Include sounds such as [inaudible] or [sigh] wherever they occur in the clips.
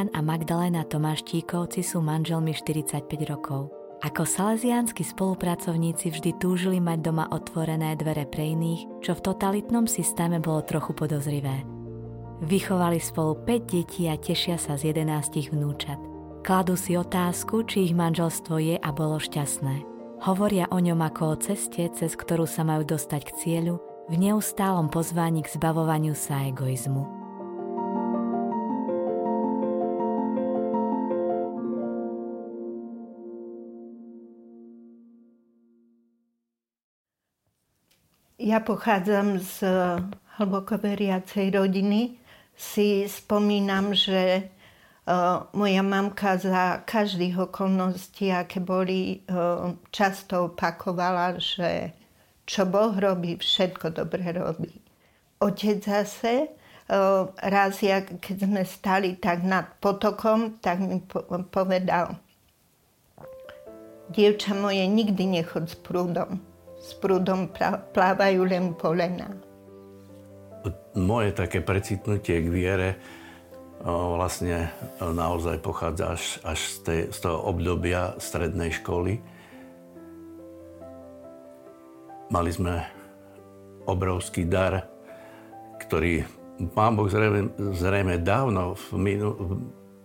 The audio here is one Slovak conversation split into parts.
Julian a Magdalena Tomáštíkovci sú manželmi 45 rokov. Ako salesiánsky spolupracovníci vždy túžili mať doma otvorené dvere pre iných, čo v totalitnom systéme bolo trochu podozrivé. Vychovali spolu 5 detí a tešia sa z 11 vnúčat. Kladú si otázku, či ich manželstvo je a bolo šťastné. Hovoria o ňom ako o ceste, cez ktorú sa majú dostať k cieľu, v neustálom pozvaní k zbavovaniu sa egoizmu. Ja pochádzam z hlboko veriacej rodiny. Si spomínam, že uh, moja mamka za každých okolností, aké boli, uh, často opakovala, že čo Boh robí, všetko dobre robí. Otec zase, raz, jak, keď sme stali tak nad potokom, tak mi povedal, dievča moje, nikdy nechod s prúdom s prúdom plávajú len polena. Moje také precitnutie k viere vlastne naozaj pochádza až, až z, tej, z toho obdobia strednej školy. Mali sme obrovský dar, ktorý pán Boh zrejme, zrejme dávno v minu,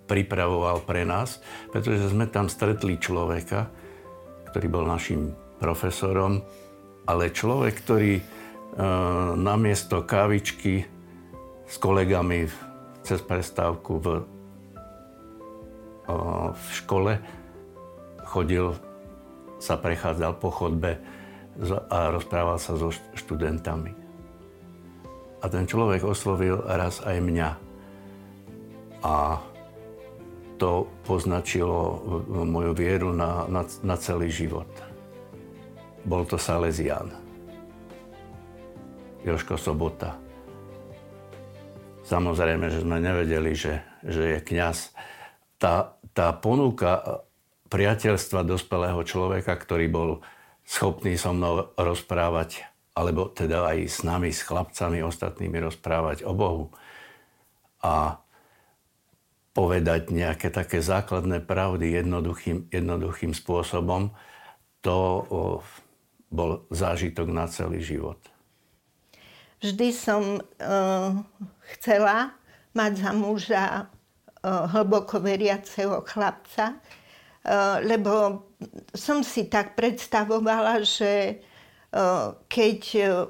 pripravoval pre nás, pretože sme tam stretli človeka, ktorý bol našim profesorom, ale človek, ktorý e, namiesto kávičky s kolegami cez prestávku v, e, v škole chodil, sa prechádzal po chodbe a rozprával sa so študentami. A ten človek oslovil raz aj mňa. A to poznačilo moju vieru na, na, na celý život. Bol to Salesian. Joško Sobota. Samozrejme, že sme nevedeli, že, že je kňaz. Tá, tá ponuka priateľstva dospelého človeka, ktorý bol schopný so mnou rozprávať, alebo teda aj s nami, s chlapcami ostatnými rozprávať o Bohu a povedať nejaké také základné pravdy jednoduchým, jednoduchým spôsobom, to bol zážitok na celý život. Vždy som uh, chcela mať za muža uh, hlboko veriaceho chlapca, uh, lebo som si tak predstavovala, že uh, keď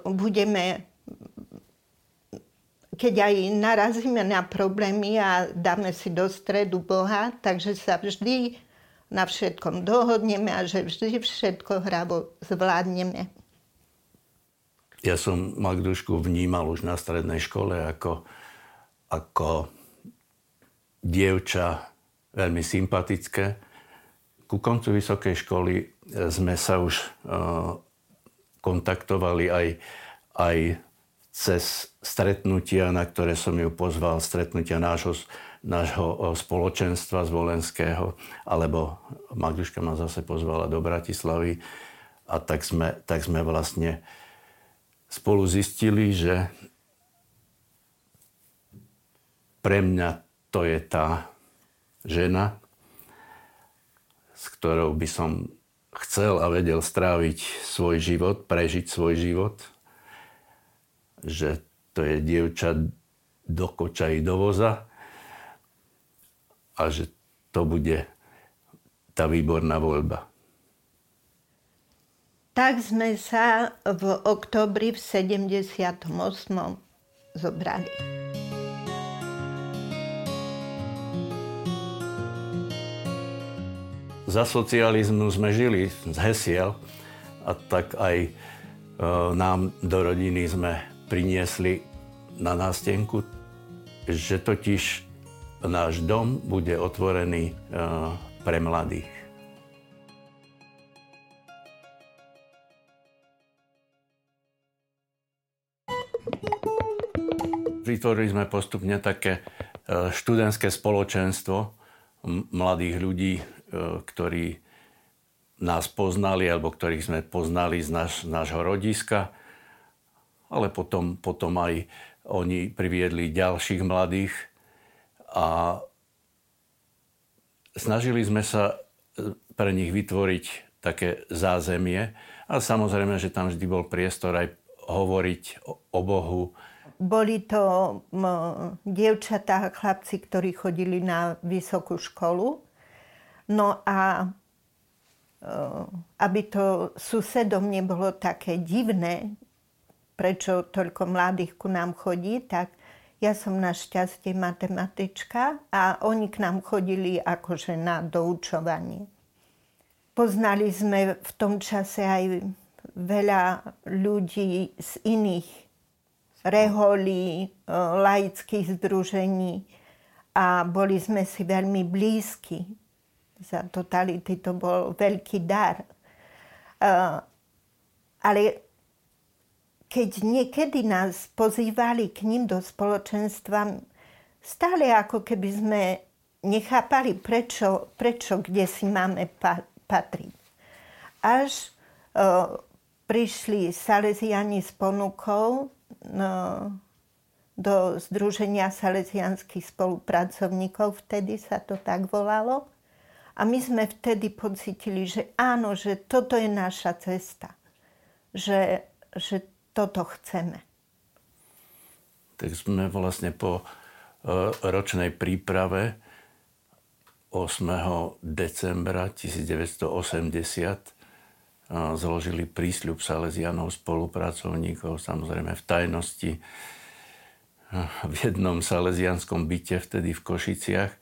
budeme keď aj narazíme na problémy a dáme si do stredu Boha, takže sa vždy na všetkom dohodneme a že vždy všetko hravo zvládneme. Ja som Magdušku vnímal už na strednej škole ako, ako dievča veľmi sympatické. Ku koncu vysokej školy sme sa už uh, kontaktovali aj, aj cez stretnutia, na ktoré som ju pozval, stretnutia nášho nášho spoločenstva z Volenského, alebo Magduška ma zase pozvala do Bratislavy a tak sme, tak sme vlastne spolu zistili, že pre mňa to je tá žena, s ktorou by som chcel a vedel stráviť svoj život, prežiť svoj život, že to je dievča do koča i do voza, a že to bude tá výborná voľba. Tak sme sa v oktobri v 78. zobrali. Za socializmu sme žili z hesiel a tak aj e, nám do rodiny sme priniesli na nástenku, že totiž náš dom bude otvorený e, pre mladých. Vytvorili sme postupne také e, študentské spoločenstvo mladých ľudí, e, ktorí nás poznali alebo ktorých sme poznali z, naš, nášho rodiska, ale potom, potom aj oni priviedli ďalších mladých A snažili sme sa pre nich vytvoriť také zázemie, ale samozrejme, že tam vždy bol priestor aj hovoriť o Bohu. Boli to dievčatá a chlapci, ktorí chodili na vysokú školu. No a e, aby to susedom nebolo také divné, prečo toľko mladých ku nám chodí, tak ja som našťastie matematička a oni k nám chodili akože na doučovanie. Poznali sme v tom čase aj veľa ľudí z iných reholí, laických združení a boli sme si veľmi blízki. Za totality to bol veľký dar. Ale keď niekedy nás pozývali k ním do spoločenstva, stále ako keby sme nechápali, prečo, prečo kde si máme patriť. Až uh, prišli Salesiani s ponukou uh, do Združenia salesianských spolupracovníkov, vtedy sa to tak volalo. A my sme vtedy pocitili, že áno, že toto je naša cesta. Že, že toto chceme. Tak sme vlastne po uh, ročnej príprave 8. decembra 1980 zložili prísľub Salesianov spolupracovníkov, samozrejme v tajnosti v jednom salesianskom byte vtedy v Košiciach.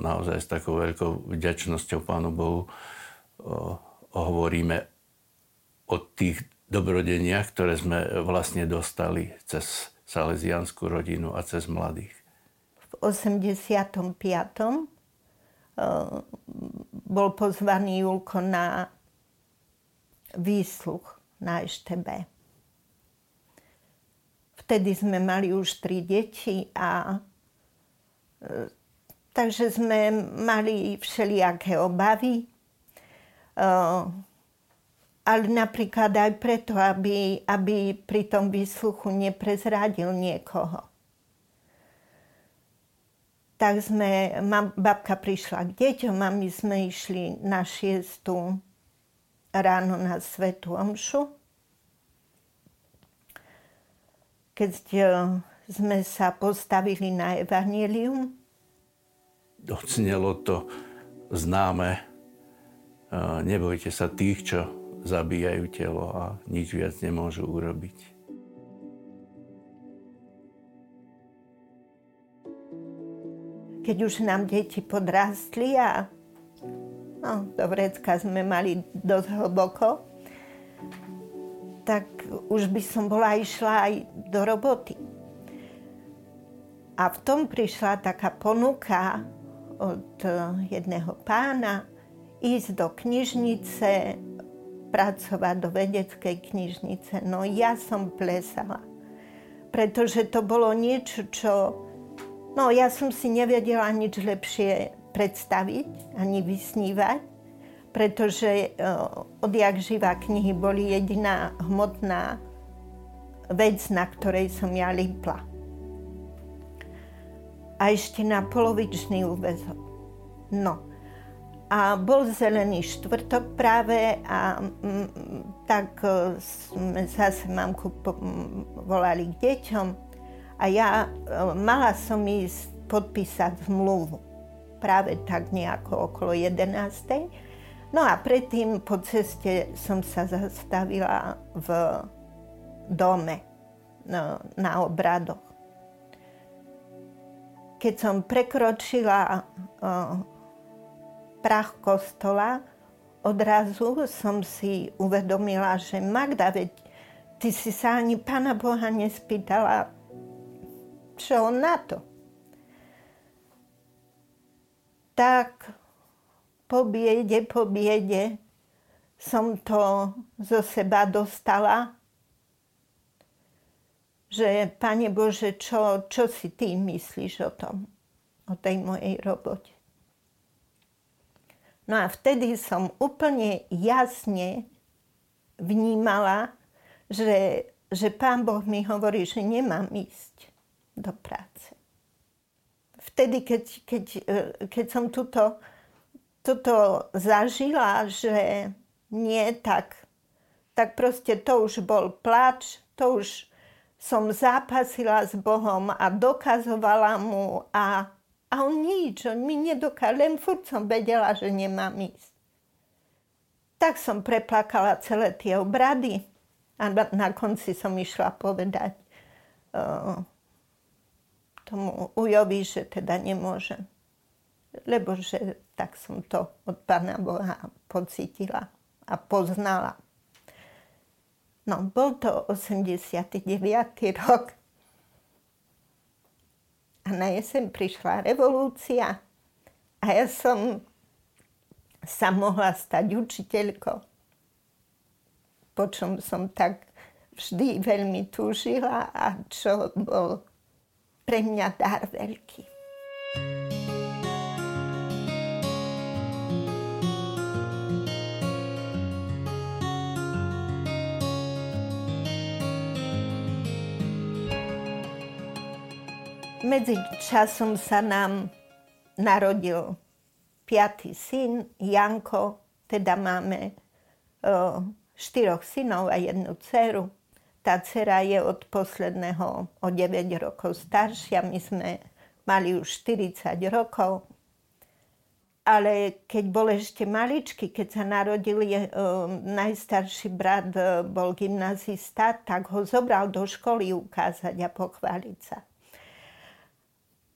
Naozaj s takou veľkou vďačnosťou Pánu Bohu hovoríme o tých dobrodeniach, ktoré sme vlastne dostali cez salesianskú rodinu a cez mladých. V 85 bol pozvaný Julko na výsluch na EŠTB. Vtedy sme mali už tri deti a e, takže sme mali všelijaké obavy. Ale napríklad aj preto, aby, aby pri tom výsluchu neprezradil niekoho tak sme, mam, babka prišla k deťom a my sme išli na šiestu ráno na Svetu Omšu. Keď e, sme sa postavili na Evangelium. Odznelo to známe. E, nebojte sa tých, čo zabíjajú telo a nič viac nemôžu urobiť. keď už nám deti podrástli a no, do vrecka sme mali dosť hlboko, tak už by som bola išla aj do roboty. A v tom prišla taká ponuka od jedného pána ísť do knižnice, pracovať do vedeckej knižnice. No ja som plesala, pretože to bolo niečo, čo No ja som si nevedela nič lepšie predstaviť ani vysnívať, pretože e, odjak živa knihy boli jediná hmotná vec, na ktorej som ja lípla. A ešte na polovičný úvezok. No. A bol zelený štvrtok práve a m, tak e, sme zase mamku volali k deťom a ja e, mala som ísť podpísať zmluvu. Práve tak nejako okolo 11. No a predtým po ceste som sa zastavila v dome no, na obradoch. Keď som prekročila uh, prach kostola, odrazu som si uvedomila, že Magda, veď ty si sa ani Pána Boha nespýtala, čo on na to? Tak po biede, po biede som to zo seba dostala, že Pane Bože, čo, čo si ty myslíš o tom, o tej mojej robote. No a vtedy som úplne jasne vnímala, že, že Pán Boh mi hovorí, že nemám ísť do práce. vtedy, keď, keď, e, keď som tuto, tuto zažila, že nie, tak, tak proste to už bol plač, to už som zápasila s Bohom a dokazovala mu a, a on nič, on mi nedokázal, len furt som vedela, že nemám ísť. Tak som preplakala celé tie obrady a na konci som išla povedať uh, tomu ujovi, že teda nemôžem. Lebo že tak som to od Pána Boha pocitila a poznala. No, bol to 89. rok. A na jeseň prišla revolúcia a ja som sa mohla stať učiteľkou. Po čom som tak vždy veľmi túžila a čo bol pre mňa dar veľký. Medzi časom sa nám narodil piatý syn, Janko, teda máme o, štyroch synov a jednu dceru. Tá dcera je od posledného o 9 rokov staršia, my sme mali už 40 rokov. Ale keď bol ešte maličký, keď sa narodil, je, o, najstarší brat o, bol gymnazista, tak ho zobral do školy ukázať a pochváliť sa.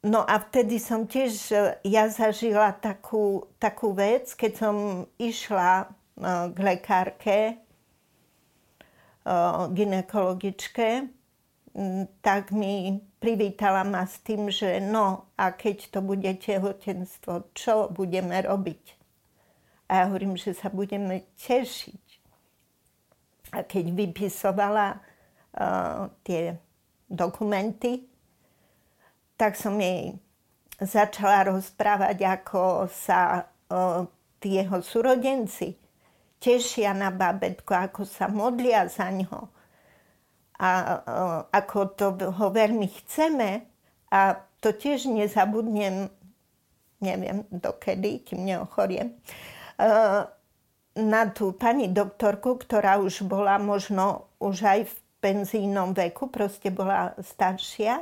No a vtedy som tiež, ja zažila takú, takú vec, keď som išla e, k lekárke, e, ginekologičke, tak mi privítala ma s tým, že no a keď to bude tehotenstvo, čo budeme robiť? A ja hovorím, že sa budeme tešiť. A keď vypisovala uh, tie dokumenty, tak som jej začala rozprávať, ako sa o, tí jeho súrodenci tešia na babetko, ako sa modlia za ňo a o, ako to ho veľmi chceme. A to tiež nezabudnem, neviem dokedy, kým neochoriem, na tú pani doktorku, ktorá už bola možno už aj v penzínom veku, proste bola staršia.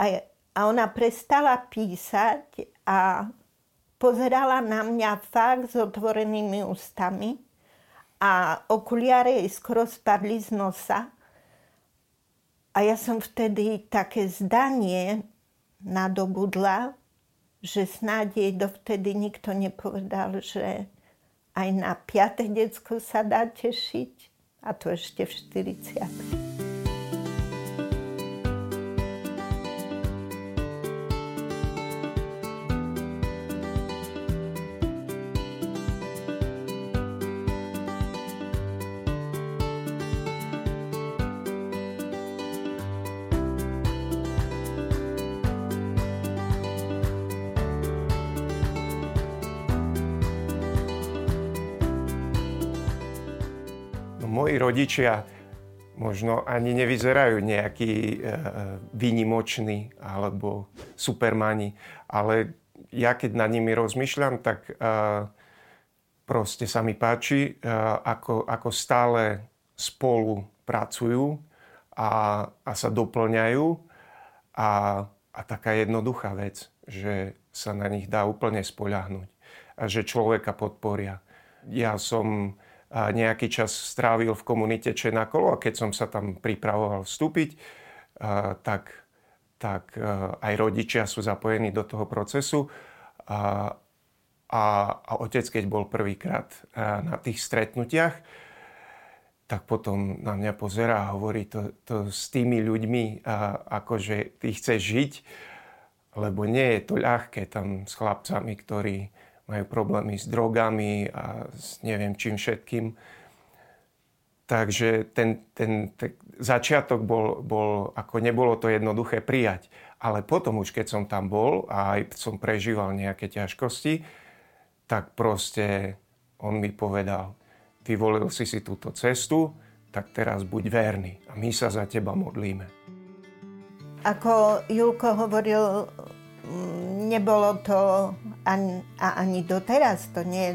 A a ona prestala písať a pozerala na mňa fakt s otvorenými ústami a okuliare jej skoro spadli z nosa. A ja som vtedy také zdanie nadobudla, že snáď jej dovtedy nikto nepovedal, že aj na piate decko sa dá tešiť. A to ešte v 40. rodičia možno ani nevyzerajú nejaký e, výnimoční alebo supermani, ale ja keď nad nimi rozmýšľam, tak e, proste sa mi páči, e, ako, ako stále spolu pracujú a, a sa doplňajú a, a taká jednoduchá vec, že sa na nich dá úplne spoľahnúť a že človeka podporia. Ja som nejaký čas strávil v komunite Čenakolo a keď som sa tam pripravoval vstúpiť, tak, tak aj rodičia sú zapojení do toho procesu. A, a, a otec, keď bol prvýkrát na tých stretnutiach, tak potom na mňa pozerá a hovorí to, to s tými ľuďmi, a, akože ty chceš žiť, lebo nie je to ľahké tam s chlapcami, ktorí majú problémy s drogami a s neviem čím všetkým. Takže ten, ten, ten začiatok bol, bol, ako nebolo to jednoduché prijať. Ale potom už, keď som tam bol a aj som prežíval nejaké ťažkosti, tak proste on mi povedal, vyvolil si si túto cestu, tak teraz buď verný a my sa za teba modlíme. Ako Julko hovoril nebolo to ani, a ani doteraz to nie je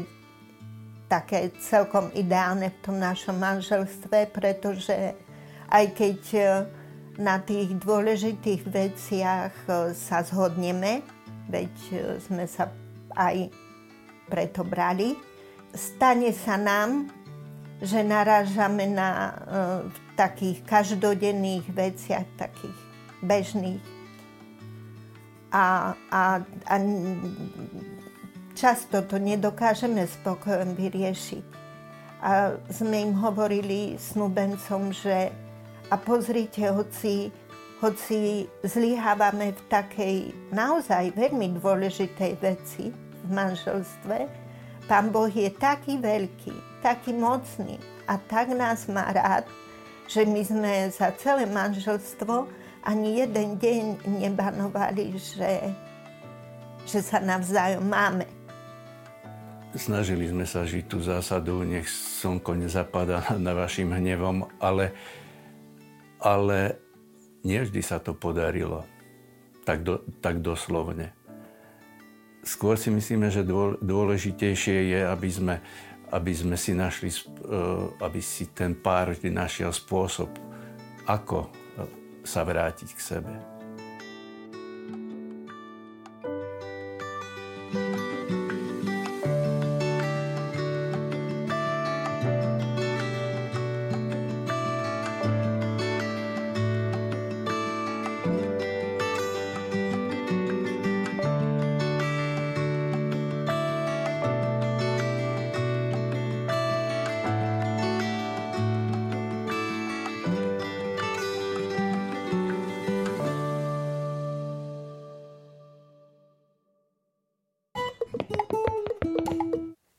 také celkom ideálne v tom našom manželstve, pretože aj keď e, na tých dôležitých veciach e, sa zhodneme, veď e, sme sa aj preto brali, stane sa nám, že narážame na v takých každodenných veciach, takých bežných. A, a, a často to nedokážeme spokojom vyriešiť. A sme im hovorili snúbencom, že a pozrite, hoci, hoci zlyhávame v takej naozaj veľmi dôležitej veci v manželstve, Pán Boh je taký veľký, taký mocný a tak nás má rád, že my sme za celé manželstvo ani jeden deň nebanovali, že, že sa navzájom máme. Snažili sme sa žiť tú zásadu, nech slnko nezapadá [laughs] na vašim hnevom, ale, ale nie vždy sa to podarilo tak, do, tak doslovne. Skôr si myslíme, že dôležitejšie je, aby sme, aby sme si našli, e, aby si ten pár našiel spôsob, ako sa vrátiť k sebe.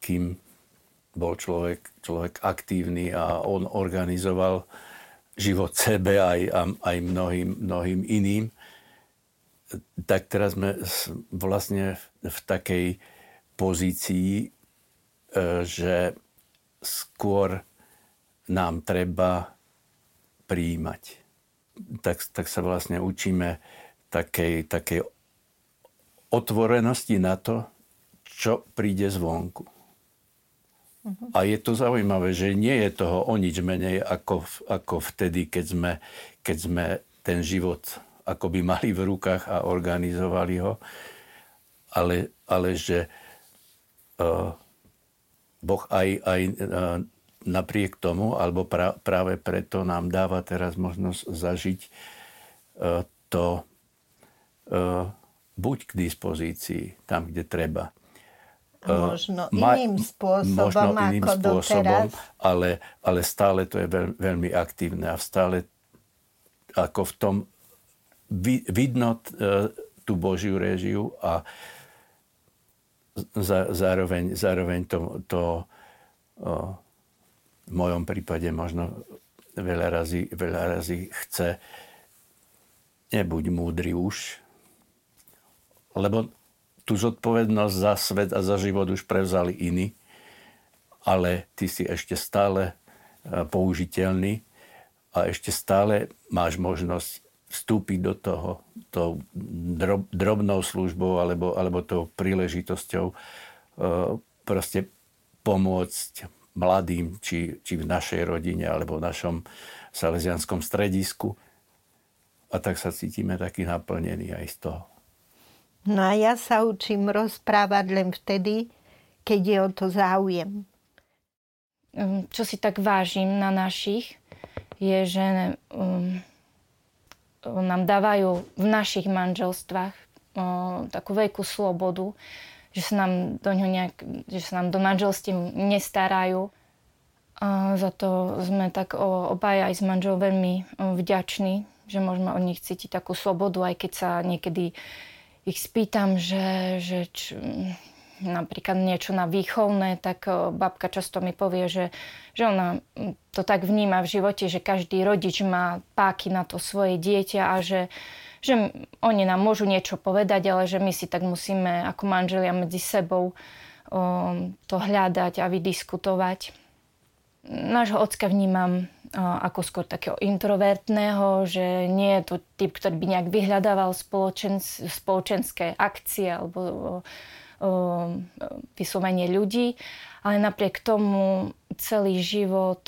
Kým bol človek, človek aktívny a on organizoval život sebe aj, aj mnohým, mnohým iným, tak teraz sme vlastne v takej pozícii, e, že skôr nám treba príjmať. Tak, tak sa vlastne učíme takej, takej otvorenosti na to, čo príde zvonku. A je to zaujímavé, že nie je toho o nič menej ako, ako vtedy, keď sme, keď sme ten život akoby mali v rukách a organizovali ho, ale, ale že uh, Boh aj, aj uh, napriek tomu, alebo pra, práve preto nám dáva teraz možnosť zažiť uh, to uh, buď k dispozícii tam, kde treba možno ma, iným spôsobom možno iným ako spôsobom, doteraz. Ale, ale stále to je veľ, veľmi aktívne a stále ako v tom vidno e, tú Božiu režiu a za, zároveň, zároveň to, to o, v mojom prípade možno veľa razy, veľa razy chce nebuď múdry už, lebo tú zodpovednosť za svet a za život už prevzali iní, ale ty si ešte stále e, použiteľný a ešte stále máš možnosť vstúpiť do toho tou drob, drobnou službou alebo, alebo tou príležitosťou e, proste pomôcť mladým, či, či v našej rodine alebo v našom salesianskom stredisku. A tak sa cítime taký naplnený aj z toho. No a ja sa učím rozprávať len vtedy, keď je o to záujem. Čo si tak vážim na našich, je, že um, nám dávajú v našich manželstvách um, takú veľkú slobodu, že sa nám do, ňo nejak, že sa nám do manželstiev nestarajú. A za to sme tak obaja aj s manželom veľmi vďační, že môžeme od nich cítiť takú slobodu, aj keď sa niekedy ich spýtam, že, že č, napríklad niečo na výchovné, tak babka často mi povie, že, že ona to tak vníma v živote, že každý rodič má páky na to svoje dieťa a že, že oni nám môžu niečo povedať, ale že my si tak musíme ako manželia medzi sebou um, to hľadať a vydiskutovať. Nášho ocka vnímam ako skôr takého introvertného, že nie je to typ, ktorý by nejak vyhľadával spoločen, spoločenské akcie alebo o, o, vyslovenie ľudí, ale napriek tomu celý život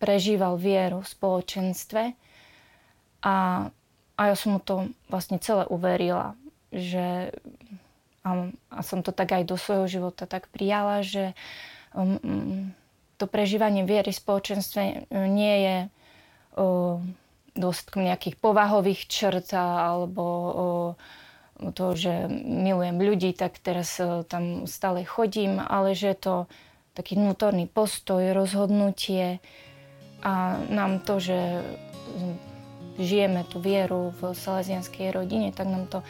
prežíval vieru v spoločenstve. A, a ja som mu to vlastne celé uverila, že a, a som to tak aj do svojho života tak prijala, že um, to prežívanie viery v spoločenstve e, nie je o, dôsledkom nejakých povahových črt alebo o, to, že milujem ľudí, tak teraz tam stále chodím, ale že je to taký vnútorný postoj, rozhodnutie a nám to, že žijeme tú vieru v salesianskej rodine, tak nám to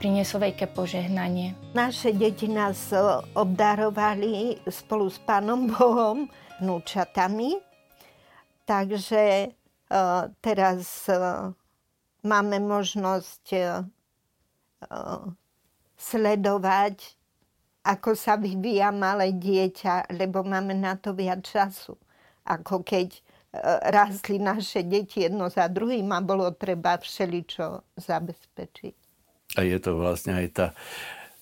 prinieslo veľké požehnanie. Naše deti nás e, obdarovali spolu s Pánom Bohom vnúčatami, takže uh, teraz uh, máme možnosť uh, sledovať, ako sa vyvíja malé dieťa, lebo máme na to viac času, ako keď rástli naše deti jedno za druhým a bolo treba všeličo zabezpečiť. A je to vlastne aj tá,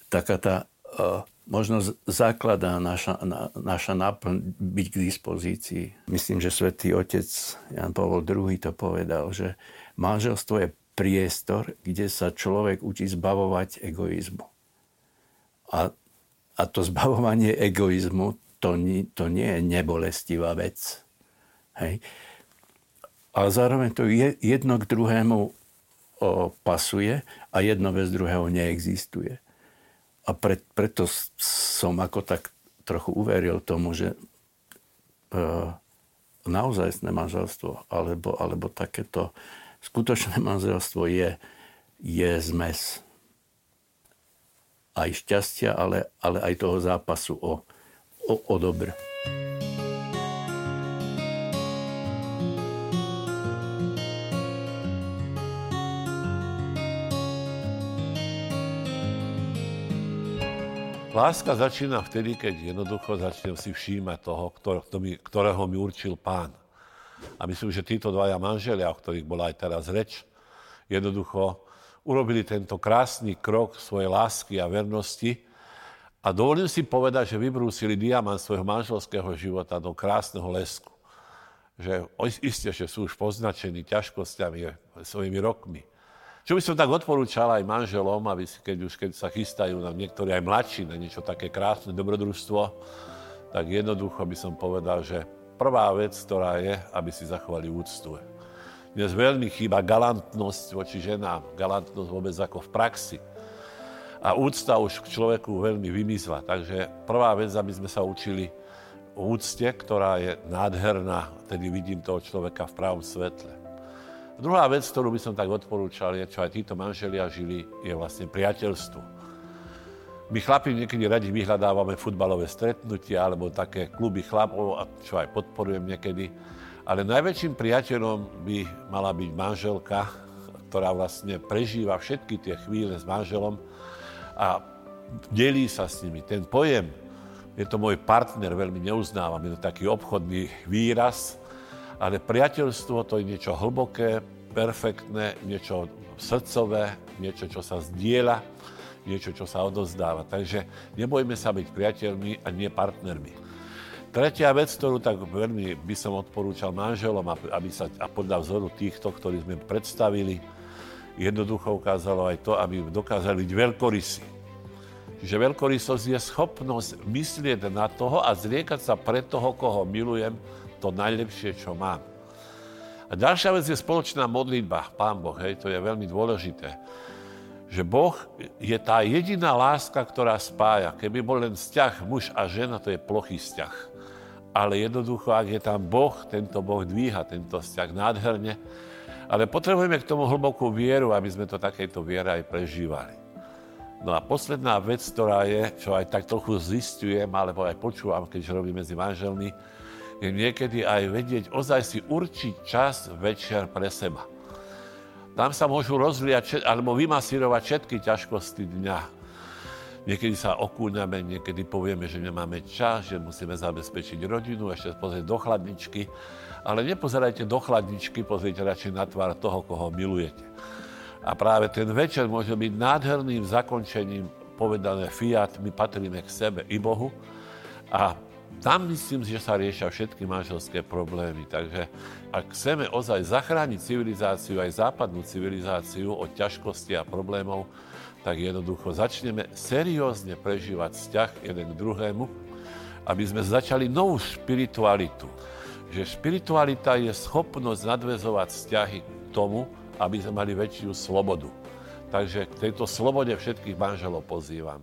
taká tá uh, možno základná naša, na, naša náplň byť k dispozícii. Myslím, že svätý otec Jan Pavel II to povedal, že manželstvo je priestor, kde sa človek učí zbavovať egoizmu. A, a to zbavovanie egoizmu, to, nie, to nie je nebolestivá vec. Hej. Ale zároveň to jedno k druhému o, pasuje a jedno bez druhého neexistuje. A pre, preto som ako tak trochu uveril tomu, že e, naozajstné manželstvo alebo, alebo takéto skutočné [laughs] manželstvo je, je zmes aj šťastia, ale, ale aj toho zápasu o, o, o dobro. Láska začína vtedy, keď jednoducho začnem si všímať toho, ktorého mi určil pán. A myslím, že títo dvaja manželia, o ktorých bola aj teraz reč, jednoducho urobili tento krásny krok svojej lásky a vernosti a dovolím si povedať, že vybrúsili diamant svojho manželského života do krásneho lesku. Že isté, že sú už poznačení ťažkosťami svojimi rokmi čo by som tak odporúčal aj manželom, aby si, keď už keď sa chystajú na niektorí aj mladší na niečo také krásne dobrodružstvo, tak jednoducho by som povedal, že prvá vec, ktorá je, aby si zachovali úctu. Dnes veľmi chýba galantnosť voči ženám, galantnosť vôbec ako v praxi. A úcta už k človeku veľmi vymizla. Takže prvá vec, aby sme sa učili úcte, ktorá je nádherná, tedy vidím toho človeka v pravom svetle. Druhá vec, ktorú by som tak odporúčal, je, čo aj títo manželia žili, je vlastne priateľstvo. My chlapi niekedy radi vyhľadávame futbalové stretnutia alebo také kluby chlapov, a čo aj podporujem niekedy. Ale najväčším priateľom by mala byť manželka, ktorá vlastne prežíva všetky tie chvíle s manželom a delí sa s nimi. Ten pojem, je to môj partner, veľmi neuznávam, je to taký obchodný výraz, ale priateľstvo to je niečo hlboké, perfektné, niečo srdcové, niečo, čo sa zdieľa, niečo, čo sa odozdáva. Takže nebojme sa byť priateľmi a nie partnermi. Tretia vec, ktorú tak veľmi by som odporúčal manželom, aby sa, a podľa vzoru týchto, ktorí sme predstavili, jednoducho ukázalo aj to, aby dokázali byť veľkorysí. Čiže veľkorysosť je schopnosť myslieť na toho a zriekať sa pre toho, koho milujem, to najlepšie, čo mám. A ďalšia vec je spoločná modlitba, Pán Boh, hej, to je veľmi dôležité. Že Boh je tá jediná láska, ktorá spája. Keby bol len vzťah muž a žena, to je plochý vzťah. Ale jednoducho, ak je tam Boh, tento Boh dvíha tento vzťah nádherne. Ale potrebujeme k tomu hlbokú vieru, aby sme to takejto viere aj prežívali. No a posledná vec, ktorá je, čo aj tak trochu zistujem, alebo aj počúvam, keď robím medzi manželmi, je niekedy aj vedieť, ozaj si určiť čas večer pre seba. Tam sa môžu rozliať alebo vymasírovať všetky ťažkosti dňa. Niekedy sa okúňame, niekedy povieme, že nemáme čas, že musíme zabezpečiť rodinu, ešte pozrieť do chladničky. Ale nepozerajte do chladničky, pozrite radšej na tvár toho, koho milujete. A práve ten večer môže byť nádherným zakončením povedané Fiat, my patríme k sebe i Bohu. A tam myslím, že sa riešia všetky manželské problémy. Takže ak chceme ozaj zachrániť civilizáciu, aj západnú civilizáciu od ťažkosti a problémov, tak jednoducho začneme seriózne prežívať vzťah jeden k druhému, aby sme začali novú spiritualitu. Že spiritualita je schopnosť nadvezovať vzťahy k tomu, aby sme mali väčšiu slobodu. Takže k tejto slobode všetkých manželov pozývam.